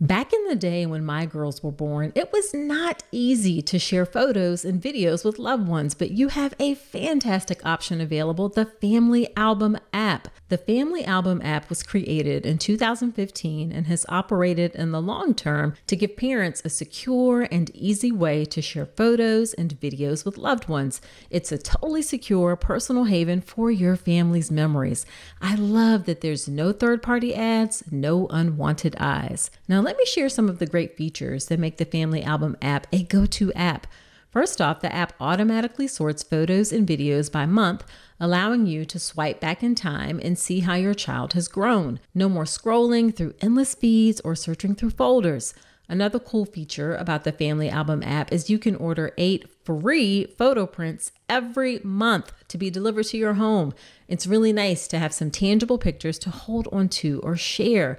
Back in the day when my girls were born, it was not easy to share photos and videos with loved ones, but you have a fantastic option available the Family Album app. The Family Album app was created in 2015 and has operated in the long term to give parents a secure and easy way to share photos and videos with loved ones. It's a totally secure personal haven for your family's memories. I love that there's no third party ads, no unwanted eyes. Now, let me share some of the great features that make the Family Album app a go to app. First off, the app automatically sorts photos and videos by month, allowing you to swipe back in time and see how your child has grown. No more scrolling through endless feeds or searching through folders. Another cool feature about the Family Album app is you can order eight free photo prints every month to be delivered to your home. It's really nice to have some tangible pictures to hold onto or share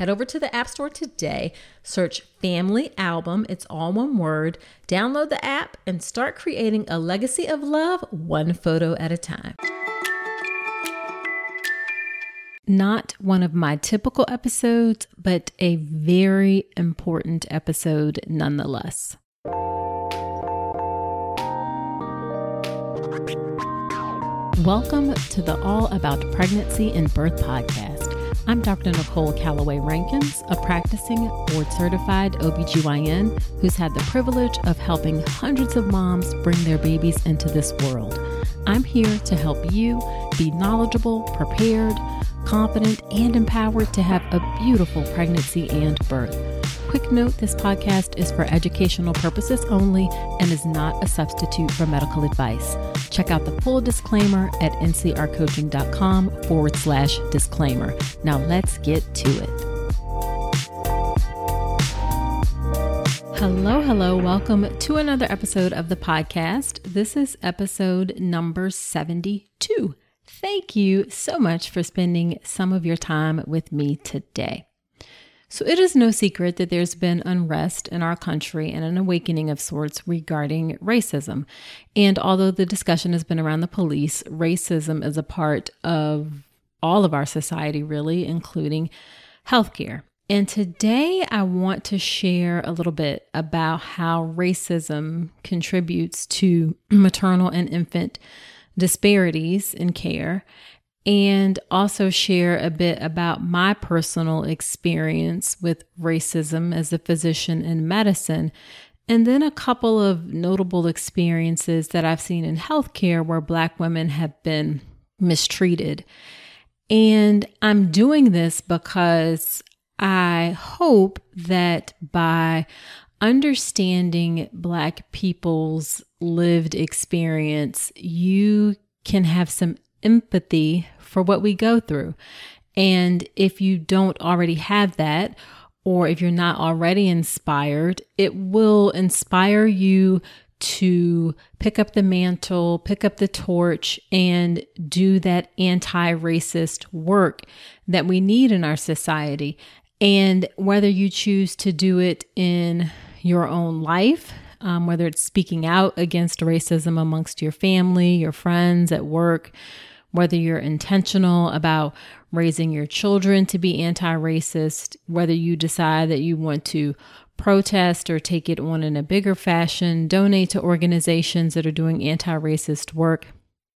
Head over to the App Store today, search Family Album, it's all one word, download the app, and start creating a legacy of love one photo at a time. Not one of my typical episodes, but a very important episode nonetheless. Welcome to the All About Pregnancy and Birth podcast. I'm Dr. Nicole Calloway Rankins, a practicing board certified OBGYN who's had the privilege of helping hundreds of moms bring their babies into this world. I'm here to help you be knowledgeable, prepared, confident, and empowered to have a beautiful pregnancy and birth. Quick note this podcast is for educational purposes only and is not a substitute for medical advice. Check out the full disclaimer at ncrcoaching.com forward slash disclaimer. Now let's get to it. Hello, hello. Welcome to another episode of the podcast. This is episode number 72. Thank you so much for spending some of your time with me today. So, it is no secret that there's been unrest in our country and an awakening of sorts regarding racism. And although the discussion has been around the police, racism is a part of all of our society, really, including healthcare. And today I want to share a little bit about how racism contributes to maternal and infant disparities in care and also share a bit about my personal experience with racism as a physician in medicine, and then a couple of notable experiences that I've seen in healthcare where Black women have been mistreated. And I'm doing this because I hope that by understanding Black people's lived experience, you can have some empathy for what we go through. And if you don't already have that, or if you're not already inspired, it will inspire you to pick up the mantle, pick up the torch, and do that anti racist work that we need in our society. And whether you choose to do it in your own life, um, whether it's speaking out against racism amongst your family, your friends, at work, whether you're intentional about raising your children to be anti racist, whether you decide that you want to protest or take it on in a bigger fashion, donate to organizations that are doing anti racist work.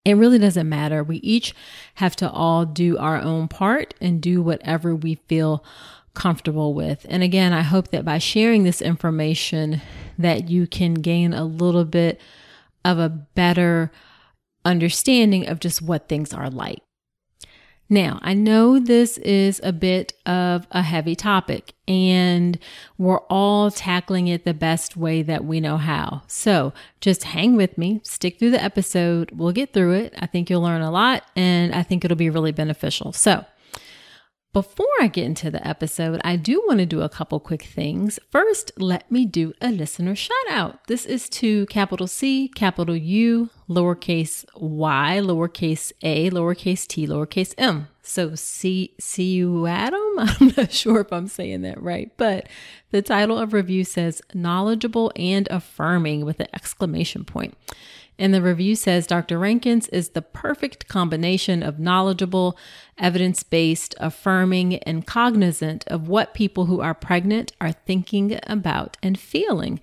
It really doesn't matter. We each have to all do our own part and do whatever we feel comfortable with. And again, I hope that by sharing this information that you can gain a little bit of a better understanding of just what things are like. Now, I know this is a bit of a heavy topic and we're all tackling it the best way that we know how. So just hang with me, stick through the episode. We'll get through it. I think you'll learn a lot and I think it'll be really beneficial. So before I get into the episode, I do want to do a couple quick things. First, let me do a listener shout out. This is to capital C, capital U, lowercase y, lowercase a, lowercase t, lowercase m. So see see you Adam. I'm not sure if I'm saying that right, but the title of review says knowledgeable and affirming with an exclamation point. And the review says Dr. Rankins is the perfect combination of knowledgeable, evidence based, affirming, and cognizant of what people who are pregnant are thinking about and feeling.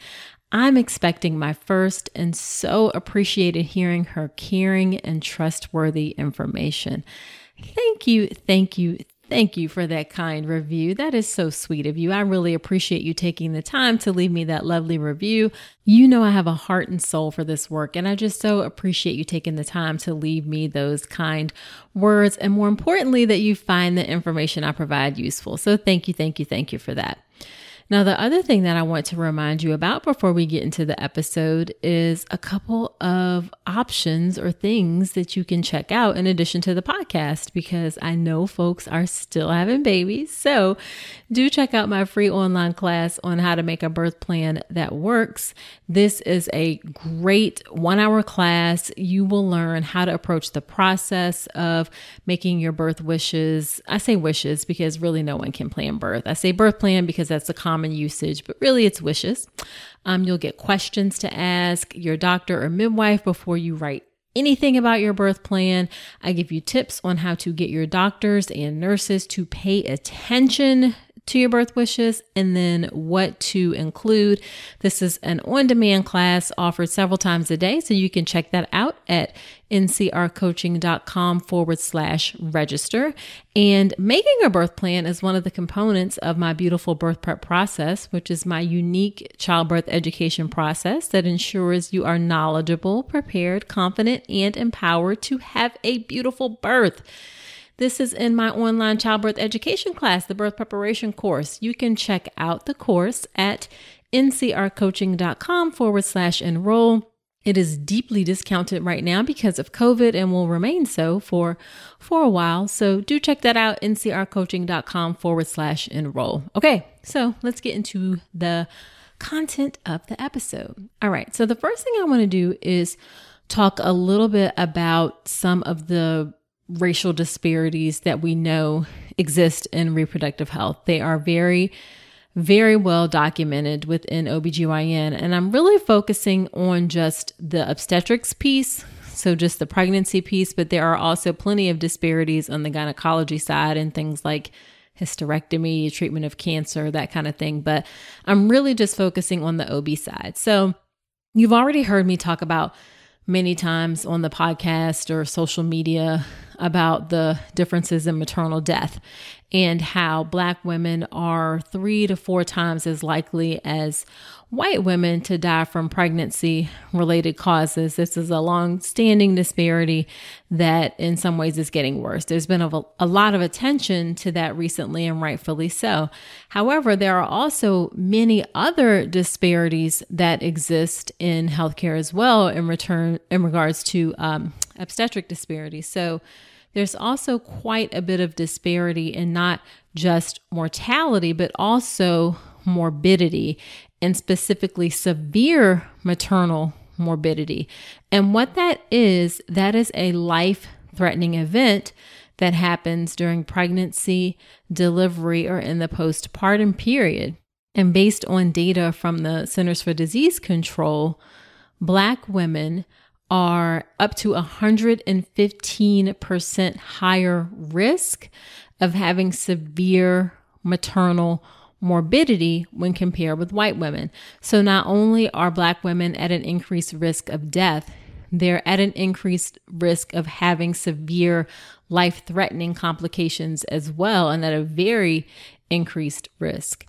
I'm expecting my first and so appreciated hearing her caring and trustworthy information. Thank you, thank you, Thank you for that kind review. That is so sweet of you. I really appreciate you taking the time to leave me that lovely review. You know, I have a heart and soul for this work, and I just so appreciate you taking the time to leave me those kind words. And more importantly, that you find the information I provide useful. So thank you, thank you, thank you for that. Now, the other thing that I want to remind you about before we get into the episode is a couple of options or things that you can check out in addition to the podcast, because I know folks are still having babies. So, do check out my free online class on how to make a birth plan that works. This is a great one hour class. You will learn how to approach the process of making your birth wishes. I say wishes because really no one can plan birth. I say birth plan because that's the common common usage, but really it's wishes. Um, you'll get questions to ask your doctor or midwife before you write anything about your birth plan. I give you tips on how to get your doctors and nurses to pay attention to your birth wishes and then what to include. This is an on demand class offered several times a day, so you can check that out at ncrcoaching.com forward slash register. And making a birth plan is one of the components of my beautiful birth prep process, which is my unique childbirth education process that ensures you are knowledgeable, prepared, confident, and empowered to have a beautiful birth. This is in my online childbirth education class, the birth preparation course. You can check out the course at ncrcoaching.com forward slash enroll. It is deeply discounted right now because of COVID and will remain so for, for a while. So do check that out, ncrcoaching.com forward slash enroll. Okay, so let's get into the content of the episode. All right, so the first thing I want to do is talk a little bit about some of the racial disparities that we know exist in reproductive health. They are very, very well documented within OBGYN. And I'm really focusing on just the obstetrics piece, so just the pregnancy piece, but there are also plenty of disparities on the gynecology side and things like hysterectomy, treatment of cancer, that kind of thing. But I'm really just focusing on the OB side. So you've already heard me talk about many times on the podcast or social media about the differences in maternal death and how Black women are three to four times as likely as white women to die from pregnancy related causes. This is a long standing disparity that in some ways is getting worse. There's been a, a, lot of attention to that recently and rightfully so. However, there are also many other disparities that exist in healthcare as well in return in regards to um, obstetric disparities. So there's also quite a bit of disparity in not just mortality, but also morbidity and specifically severe maternal morbidity. And what that is, that is a life threatening event that happens during pregnancy, delivery, or in the postpartum period. And based on data from the Centers for Disease Control, Black women are up to 115% higher risk of having severe maternal morbidity when compared with white women. So not only are black women at an increased risk of death, they're at an increased risk of having severe life threatening complications as well, and at a very increased risk.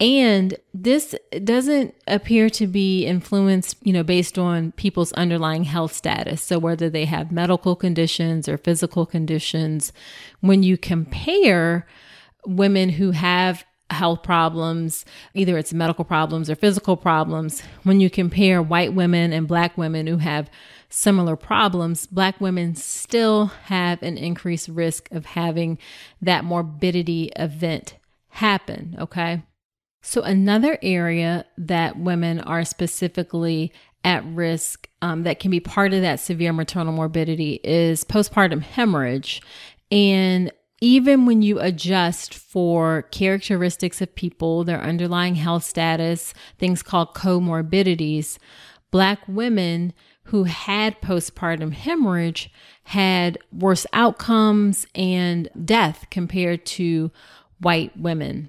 And this doesn't appear to be influenced, you know, based on people's underlying health status. So whether they have medical conditions or physical conditions, when you compare women who have health problems, either it's medical problems or physical problems, when you compare white women and black women who have similar problems, black women still have an increased risk of having that morbidity event happen. Okay. So, another area that women are specifically at risk um, that can be part of that severe maternal morbidity is postpartum hemorrhage. And even when you adjust for characteristics of people, their underlying health status, things called comorbidities, Black women who had postpartum hemorrhage had worse outcomes and death compared to white women.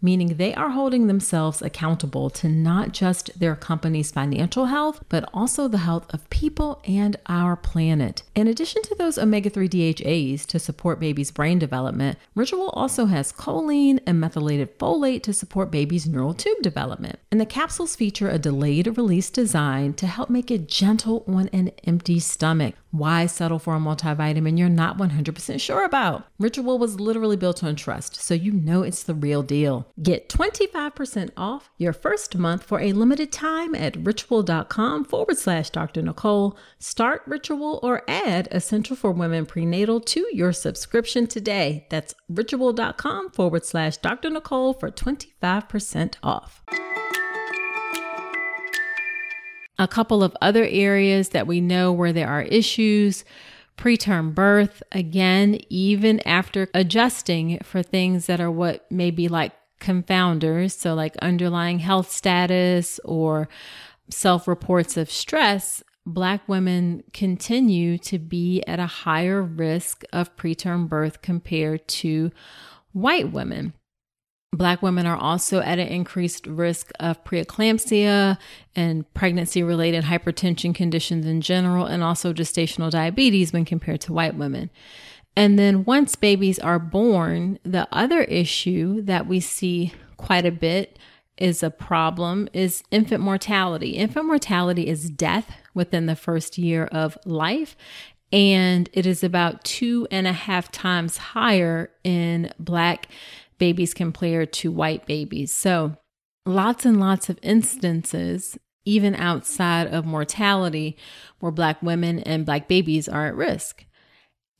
meaning they are holding themselves accountable to not just their company's financial health, but also the health of people and our planet. In addition to those omega 3 DHAs to support baby's brain development, Ritual also has choline and methylated folate to support baby's neural tube development. And the capsules feature a delayed release design to help make it gentle on an empty stomach. Why settle for a multivitamin you're not 100% sure about? Ritual was literally built on trust, so you know it's the real deal. Get 25% off your first month for a limited time at ritual.com forward slash Dr. Nicole. Start Ritual or add Essential for Women Prenatal to your subscription today. That's ritual.com forward slash Dr. Nicole for 25% off. A couple of other areas that we know where there are issues preterm birth, again, even after adjusting for things that are what may be like confounders, so like underlying health status or self reports of stress, Black women continue to be at a higher risk of preterm birth compared to white women. Black women are also at an increased risk of preeclampsia and pregnancy related hypertension conditions in general, and also gestational diabetes when compared to white women. And then once babies are born, the other issue that we see quite a bit is a problem is infant mortality. Infant mortality is death within the first year of life. And it is about two and a half times higher in Black babies compared to white babies. So, lots and lots of instances, even outside of mortality, where Black women and Black babies are at risk.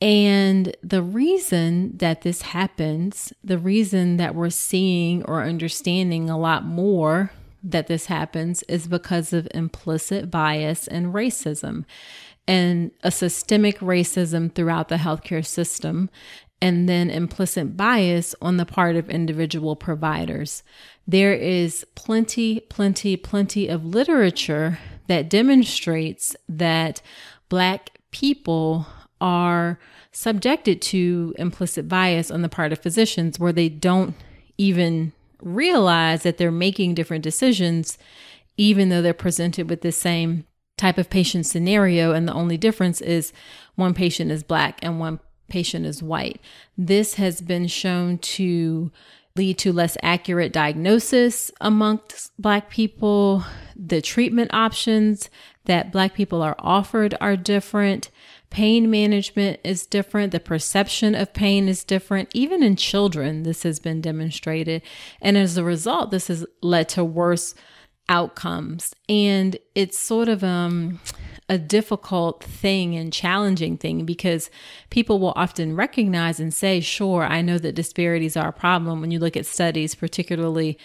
And the reason that this happens, the reason that we're seeing or understanding a lot more that this happens is because of implicit bias and racism and a systemic racism throughout the healthcare system and then implicit bias on the part of individual providers. There is plenty, plenty, plenty of literature that demonstrates that Black people are subjected to implicit bias on the part of physicians where they don't even realize that they're making different decisions, even though they're presented with the same type of patient scenario. And the only difference is one patient is Black and one patient is white. This has been shown to lead to less accurate diagnosis amongst Black people. The treatment options that Black people are offered are different. Pain management is different. The perception of pain is different. Even in children, this has been demonstrated. And as a result, this has led to worse outcomes. And it's sort of um, a difficult thing and challenging thing because people will often recognize and say, sure, I know that disparities are a problem when you look at studies, particularly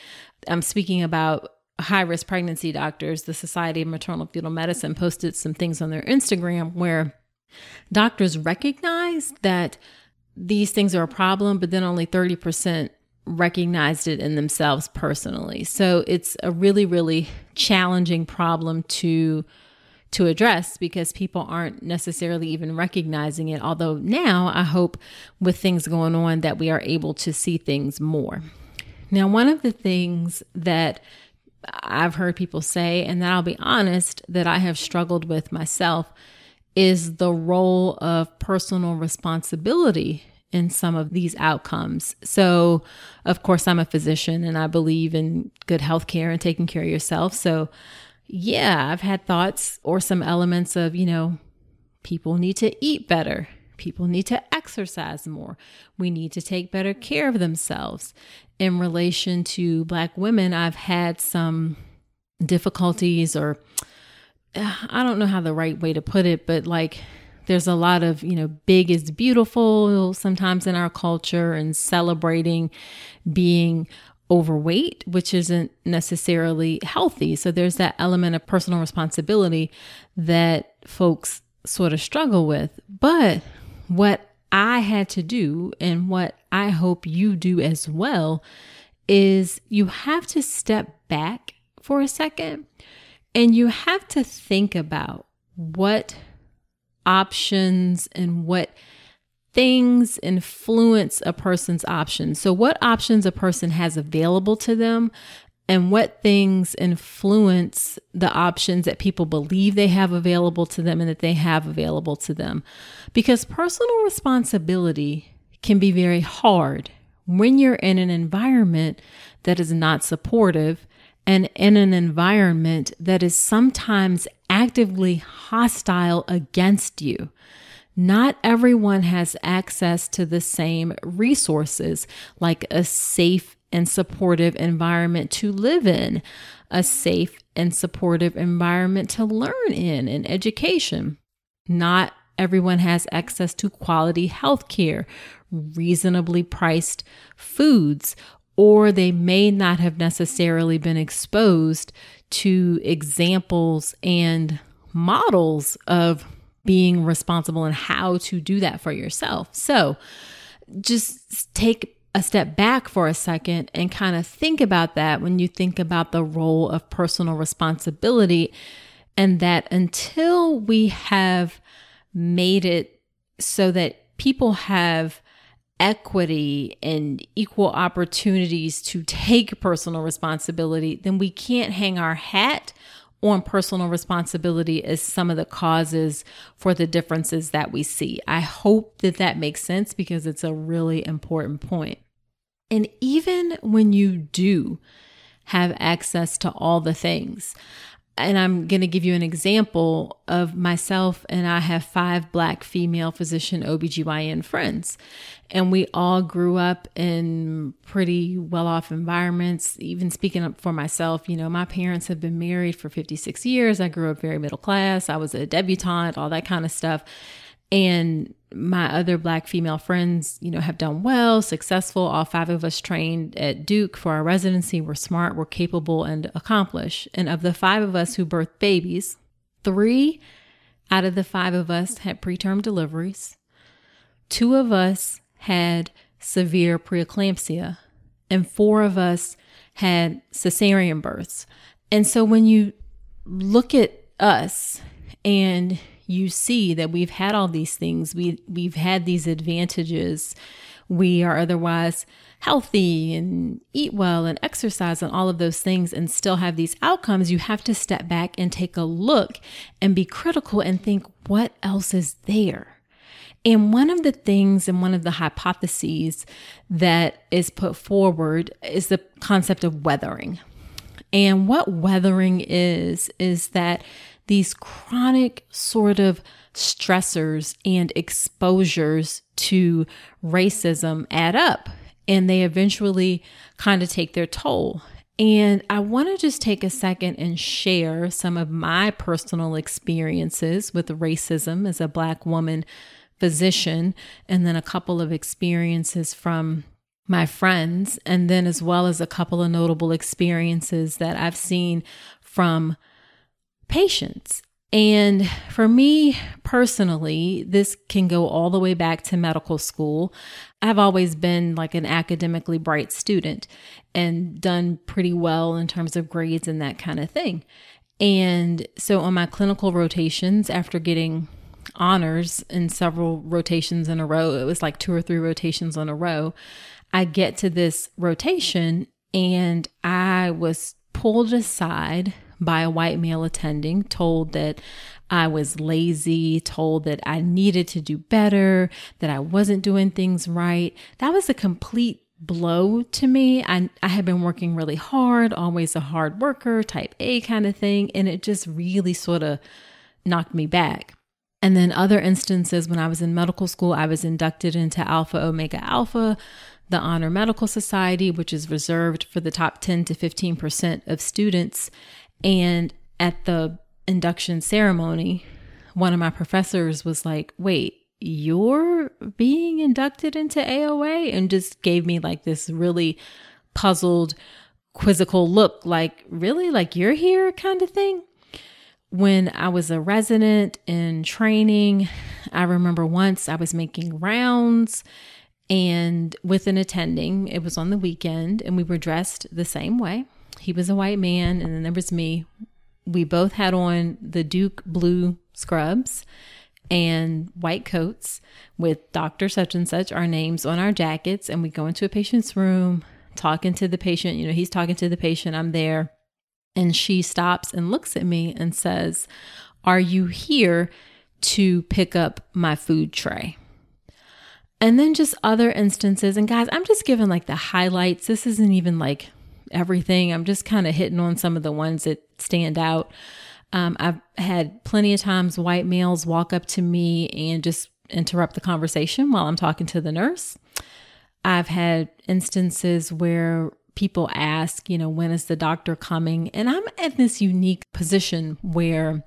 I'm speaking about high risk pregnancy doctors. The Society of Maternal Fetal Medicine posted some things on their Instagram where Doctors recognize that these things are a problem, but then only 30% recognized it in themselves personally. So it's a really, really challenging problem to to address because people aren't necessarily even recognizing it. Although now I hope with things going on that we are able to see things more. Now, one of the things that I've heard people say, and that I'll be honest, that I have struggled with myself is the role of personal responsibility in some of these outcomes. So, of course, I'm a physician and I believe in good health care and taking care of yourself. So, yeah, I've had thoughts or some elements of, you know, people need to eat better. People need to exercise more. We need to take better care of themselves. In relation to Black women, I've had some difficulties or I don't know how the right way to put it, but like there's a lot of, you know, big is beautiful sometimes in our culture and celebrating being overweight, which isn't necessarily healthy. So there's that element of personal responsibility that folks sort of struggle with. But what I had to do and what I hope you do as well is you have to step back for a second and you have to think about what options and what things influence a person's options. So, what options a person has available to them, and what things influence the options that people believe they have available to them and that they have available to them. Because personal responsibility can be very hard when you're in an environment that is not supportive and in an environment that is sometimes actively hostile against you. Not everyone has access to the same resources like a safe and supportive environment to live in, a safe and supportive environment to learn in, and education. Not everyone has access to quality health care, reasonably priced foods, or they may not have necessarily been exposed to examples and models of being responsible and how to do that for yourself. So just take a step back for a second and kind of think about that when you think about the role of personal responsibility, and that until we have made it so that people have equity and equal opportunities to take personal responsibility, then we can't hang our hat on personal responsibility as some of the causes for the differences that we see. I hope that that makes sense because it's a really important point. And even when you do have access to all the things, and I'm going to give you an example of myself and I have five black female physician OBGYN friends. And we all grew up in pretty well off environments. Even speaking up for myself, you know, my parents have been married for 56 years. I grew up very middle class. I was a debutante, all that kind of stuff. And my other black female friends, you know, have done well, successful. All five of us trained at Duke for our residency. We're smart, we're capable, and accomplished. And of the five of us who birthed babies, three out of the five of us had preterm deliveries. Two of us had severe preeclampsia, and four of us had cesarean births. And so when you look at us and you see that we've had all these things. We we've had these advantages. We are otherwise healthy and eat well and exercise and all of those things and still have these outcomes. You have to step back and take a look and be critical and think what else is there. And one of the things and one of the hypotheses that is put forward is the concept of weathering. And what weathering is, is that these chronic sort of stressors and exposures to racism add up and they eventually kind of take their toll. And I want to just take a second and share some of my personal experiences with racism as a Black woman physician, and then a couple of experiences from my friends, and then as well as a couple of notable experiences that I've seen from patients. And for me personally, this can go all the way back to medical school. I've always been like an academically bright student and done pretty well in terms of grades and that kind of thing. And so on my clinical rotations, after getting honors in several rotations in a row, it was like two or three rotations in a row, I get to this rotation and I was pulled aside by a white male attending, told that I was lazy, told that I needed to do better, that I wasn't doing things right. That was a complete blow to me. I, I had been working really hard, always a hard worker, type A kind of thing, and it just really sort of knocked me back. And then other instances when I was in medical school, I was inducted into Alpha Omega Alpha, the Honor Medical Society, which is reserved for the top 10 to 15% of students. And at the induction ceremony, one of my professors was like, Wait, you're being inducted into AOA? And just gave me like this really puzzled, quizzical look like, Really? Like you're here kind of thing? When I was a resident in training, I remember once I was making rounds and with an attending, it was on the weekend, and we were dressed the same way. He was a white man, and then there was me. We both had on the Duke blue scrubs and white coats with Dr. Such and Such, our names on our jackets. And we go into a patient's room, talking to the patient. You know, he's talking to the patient, I'm there. And she stops and looks at me and says, Are you here to pick up my food tray? And then just other instances. And guys, I'm just giving like the highlights. This isn't even like everything. I'm just kind of hitting on some of the ones that stand out. Um, I've had plenty of times white males walk up to me and just interrupt the conversation while I'm talking to the nurse. I've had instances where people ask, you know, when is the doctor coming? And I'm in this unique position where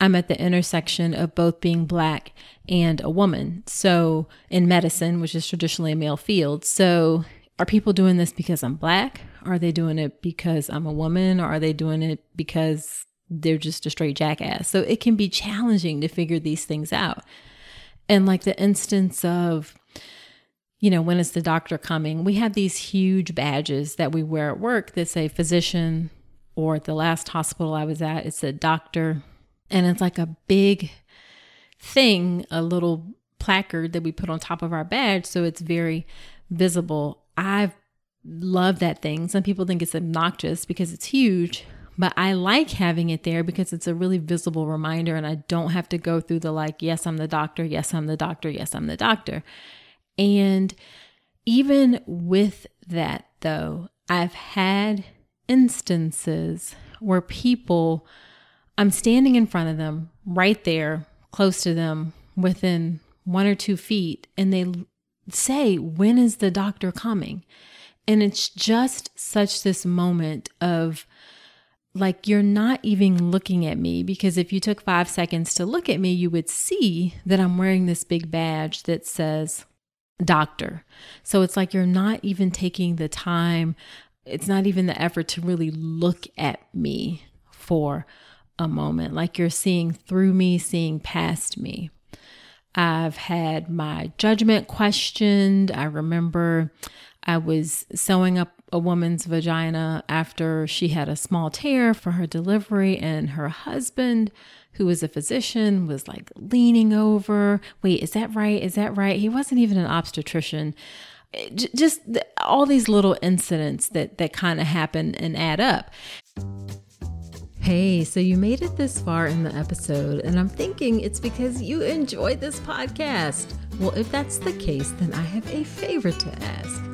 I'm at the intersection of both being black and a woman. So, in medicine, which is traditionally a male field. So, are people doing this because I'm black? Are they doing it because I'm a woman? Or are they doing it because they're just a straight jackass? So it can be challenging to figure these things out. And like the instance of, you know, when is the doctor coming? We have these huge badges that we wear at work that say physician, or at the last hospital I was at, it said doctor. And it's like a big thing, a little placard that we put on top of our badge. So it's very visible I love that thing. Some people think it's obnoxious because it's huge, but I like having it there because it's a really visible reminder and I don't have to go through the like, yes, I'm the doctor, yes, I'm the doctor, yes, I'm the doctor. And even with that, though, I've had instances where people, I'm standing in front of them, right there, close to them, within one or two feet, and they say, when is the doctor coming? And it's just such this moment of like, you're not even looking at me because if you took five seconds to look at me, you would see that I'm wearing this big badge that says doctor. So it's like you're not even taking the time, it's not even the effort to really look at me for a moment. Like you're seeing through me, seeing past me. I've had my judgment questioned. I remember I was sewing up a woman's vagina after she had a small tear for her delivery, and her husband, who was a physician, was like leaning over. Wait, is that right? Is that right? He wasn't even an obstetrician. Just all these little incidents that that kind of happen and add up. Hey, so you made it this far in the episode, and I'm thinking it's because you enjoyed this podcast. Well, if that's the case, then I have a favor to ask.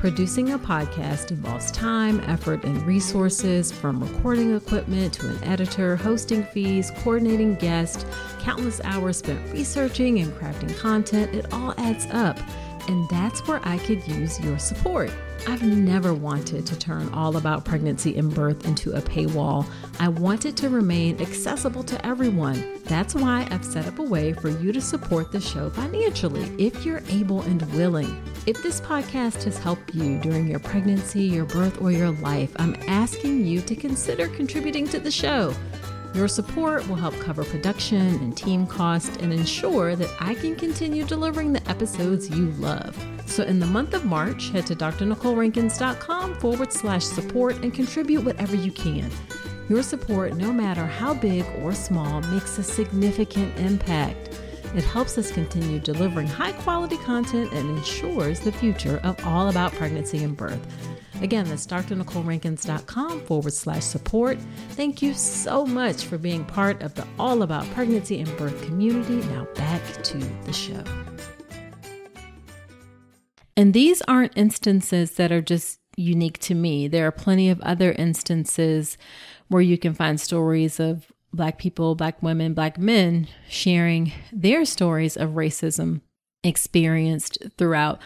producing a podcast involves time, effort, and resources from recording equipment to an editor, hosting fees, coordinating guests, countless hours spent researching and crafting content. It all adds up. And that's where I could use your support. I've never wanted to turn all about pregnancy and birth into a paywall. I want it to remain accessible to everyone. That's why I've set up a way for you to support the show financially if you're able and willing. If this podcast has helped you during your pregnancy, your birth, or your life, I'm asking you to consider contributing to the show. Your support will help cover production and team costs and ensure that I can continue delivering the episodes you love. So, in the month of March, head to drnicolerankins.com forward slash support and contribute whatever you can. Your support, no matter how big or small, makes a significant impact. It helps us continue delivering high quality content and ensures the future of all about pregnancy and birth. Again, that's drnicolerankins.com forward slash support. Thank you so much for being part of the All About Pregnancy and Birth community. Now back to the show. And these aren't instances that are just unique to me. There are plenty of other instances where you can find stories of Black people, Black women, Black men sharing their stories of racism experienced throughout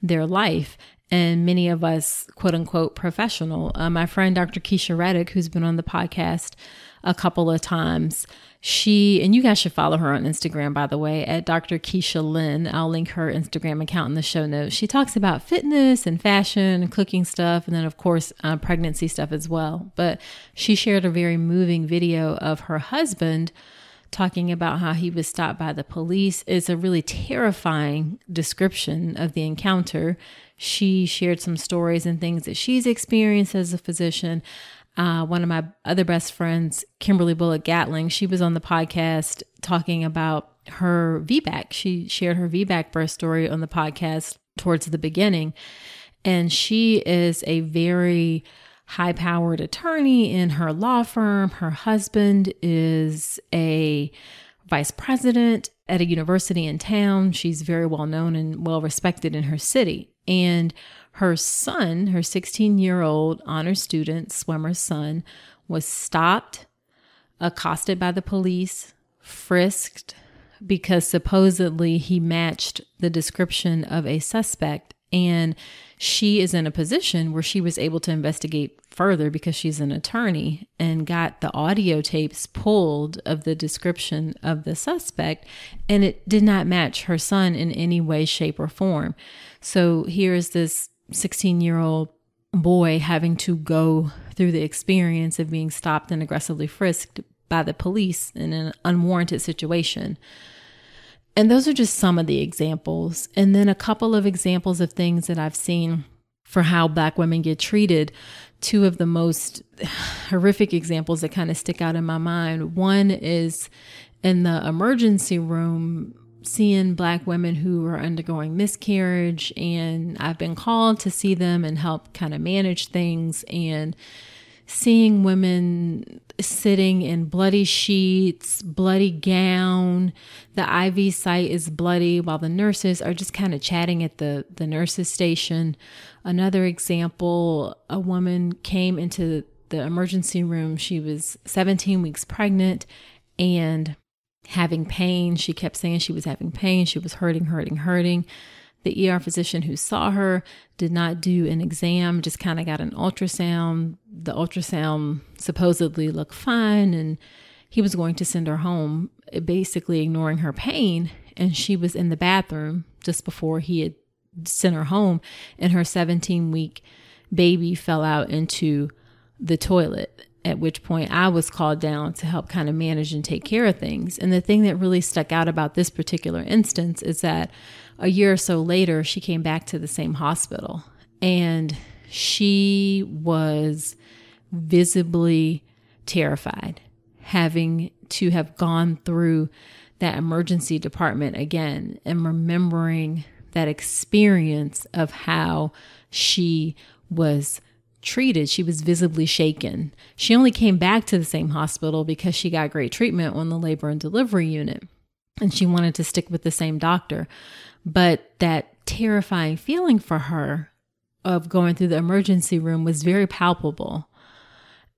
their life and many of us, quote unquote, professional. Uh, my friend Dr. Keisha Reddick, who's been on the podcast a couple of times, she, and you guys should follow her on Instagram, by the way, at Dr. Keisha Lynn. I'll link her Instagram account in the show notes. She talks about fitness and fashion and cooking stuff, and then, of course, uh, pregnancy stuff as well. But she shared a very moving video of her husband talking about how he was stopped by the police. It's a really terrifying description of the encounter. She shared some stories and things that she's experienced as a physician. Uh, one of my other best friends, Kimberly Bullock Gatling, she was on the podcast talking about her VBAC. She shared her VBAC birth story on the podcast towards the beginning. And she is a very high powered attorney in her law firm. Her husband is a vice president at a university in town. She's very well known and well respected in her city. And her son, her 16 year old honor student, swimmer's son, was stopped, accosted by the police, frisked because supposedly he matched the description of a suspect. And she is in a position where she was able to investigate further because she's an attorney and got the audio tapes pulled of the description of the suspect, and it did not match her son in any way, shape, or form. So here's this 16 year old boy having to go through the experience of being stopped and aggressively frisked by the police in an unwarranted situation. And those are just some of the examples. And then a couple of examples of things that I've seen for how Black women get treated. Two of the most horrific examples that kind of stick out in my mind. One is in the emergency room seeing black women who are undergoing miscarriage and I've been called to see them and help kind of manage things and seeing women sitting in bloody sheets, bloody gown, the IV site is bloody while the nurses are just kind of chatting at the the nurses station. Another example, a woman came into the emergency room. She was 17 weeks pregnant and having pain. She kept saying she was having pain. She was hurting, hurting, hurting. The ER physician who saw her did not do an exam, just kind of got an ultrasound. The ultrasound supposedly looked fine, and he was going to send her home, basically ignoring her pain. And she was in the bathroom just before he had sent her home, and her 17 week baby fell out into the toilet at which point I was called down to help kind of manage and take care of things. And the thing that really stuck out about this particular instance is that a year or so later, she came back to the same hospital and she was visibly terrified, having to have gone through that emergency department again and remembering that experience of how she was treated. She was visibly shaken. She only came back to the same hospital because she got great treatment on the labor and delivery unit and she wanted to stick with the same doctor. But that terrifying feeling for her of going through the emergency room was very palpable.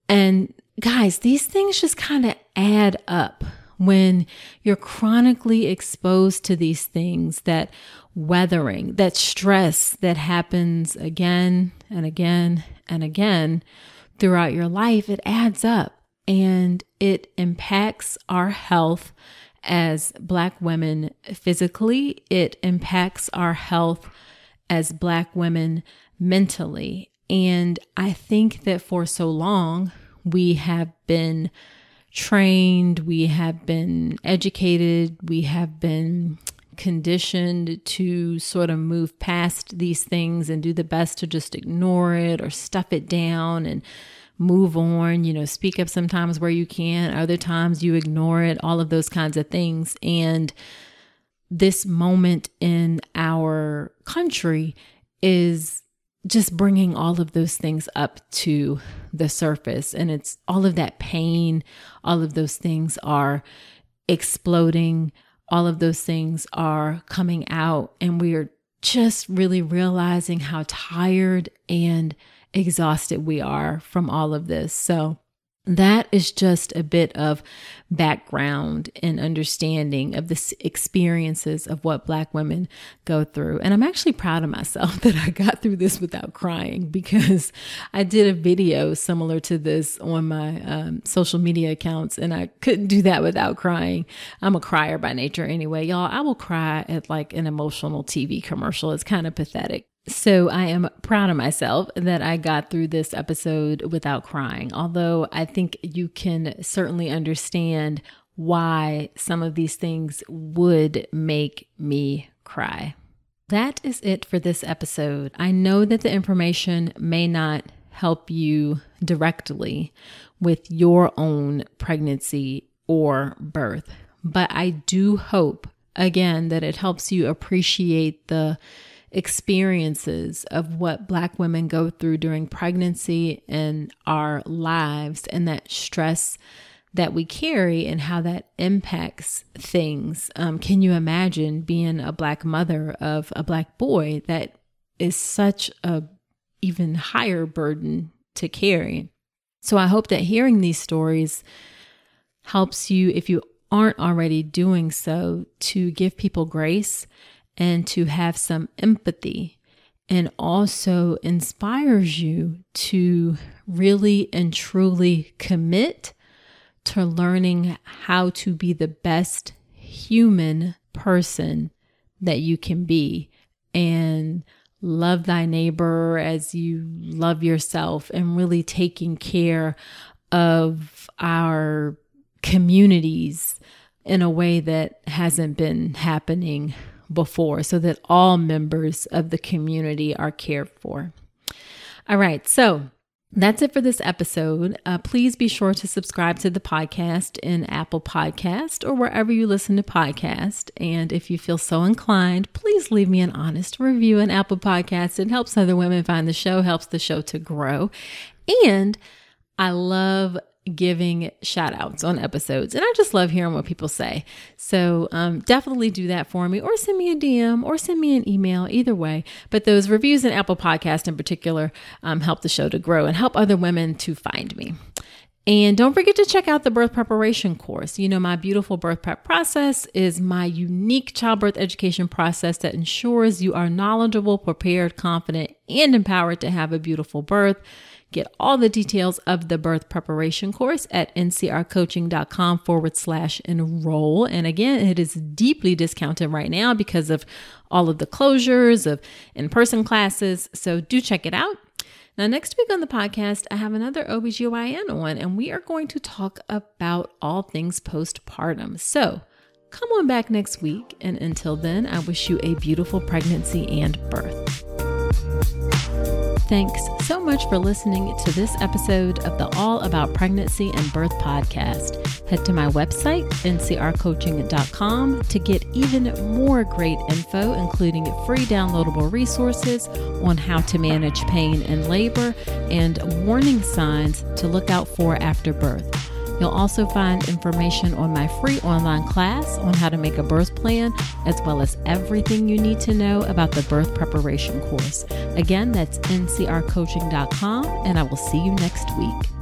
And guys, these things just kind of add up when you're chronically exposed to these things that weathering, that stress that happens again and again and again throughout your life, it adds up and it impacts our health as Black women physically, it impacts our health as Black women mentally. And I think that for so long, we have been trained, we have been educated, we have been conditioned to sort of move past these things and do the best to just ignore it or stuff it down and move on, you know, speak up sometimes where you can, other times you ignore it, all of those kinds of things. And this moment in our country is just bringing all of those things up to the surface. And it's all of that pain, all of those things are exploding, all of those things are coming out. And we are just really realizing how tired and exhausted we are from all of this. So, that is just a bit of background and understanding of the experiences of what Black women go through. And I'm actually proud of myself that I got through this without crying because I did a video similar to this on my um, social media accounts and I couldn't do that without crying. I'm a crier by nature anyway. Y'all, I will cry at like an emotional TV commercial. It's kind of pathetic. So I am proud of myself that I got through this episode without crying. Although I think you can certainly understand why some of these things would make me cry. That is it for this episode. I know that the information may not help you directly with your own pregnancy or birth, but I do hope, again, that it helps you appreciate the experiences of what Black women go through during pregnancy and our lives and that stress that we carry and how that impacts things. Um, can you imagine being a Black mother of a Black boy? That is such a even higher burden to carry. So I hope that hearing these stories helps you, if you aren't already doing so, to give people grace and to have some empathy. And also inspires you to really and truly commit to learning how to be the best human person that you can be. And love thy neighbor as you love yourself and really taking care of our communities in a way that hasn't been happening before so that all members of the community are cared for. All right, so that's it for this episode. Uh, please be sure to subscribe to the podcast in Apple Podcast or wherever you listen to podcast. And if you feel so inclined, please leave me an honest review in Apple Podcast. It helps other women find the show, helps the show to grow. And I love giving shout outs on episodes. And I just love hearing what people say. So um, definitely do that for me or send me a DM or send me an email, either way. But those reviews in Apple Podcast in particular um, help the show to grow and help other women to find me. And don't forget to check out the birth preparation course. You know, my beautiful birth prep process is my unique childbirth education process that ensures you are knowledgeable, prepared, confident, and empowered to have a beautiful birth. Get all the details of the birth preparation course at ncrcoaching.com forward slash enroll. And again, it is deeply discounted right now because of all of the closures of in person classes. So do check it out. Now, next week on the podcast, I have another OBGYN on, and we are going to talk about all things postpartum. So come on back next week. And until then, I wish you a beautiful pregnancy and birth. Thanks so much for listening to this episode of the All About Pregnancy and Birth podcast. Head to my website, ncrcoaching.com, to get even more great info, including free downloadable resources on how to manage pain in labor and warning signs to look out for after birth. You'll also find information on my free online class on how to make a birth plan, as well as everything you need to know about the birth preparation course. Again, that's ncrcoaching.com, and I will see you next week.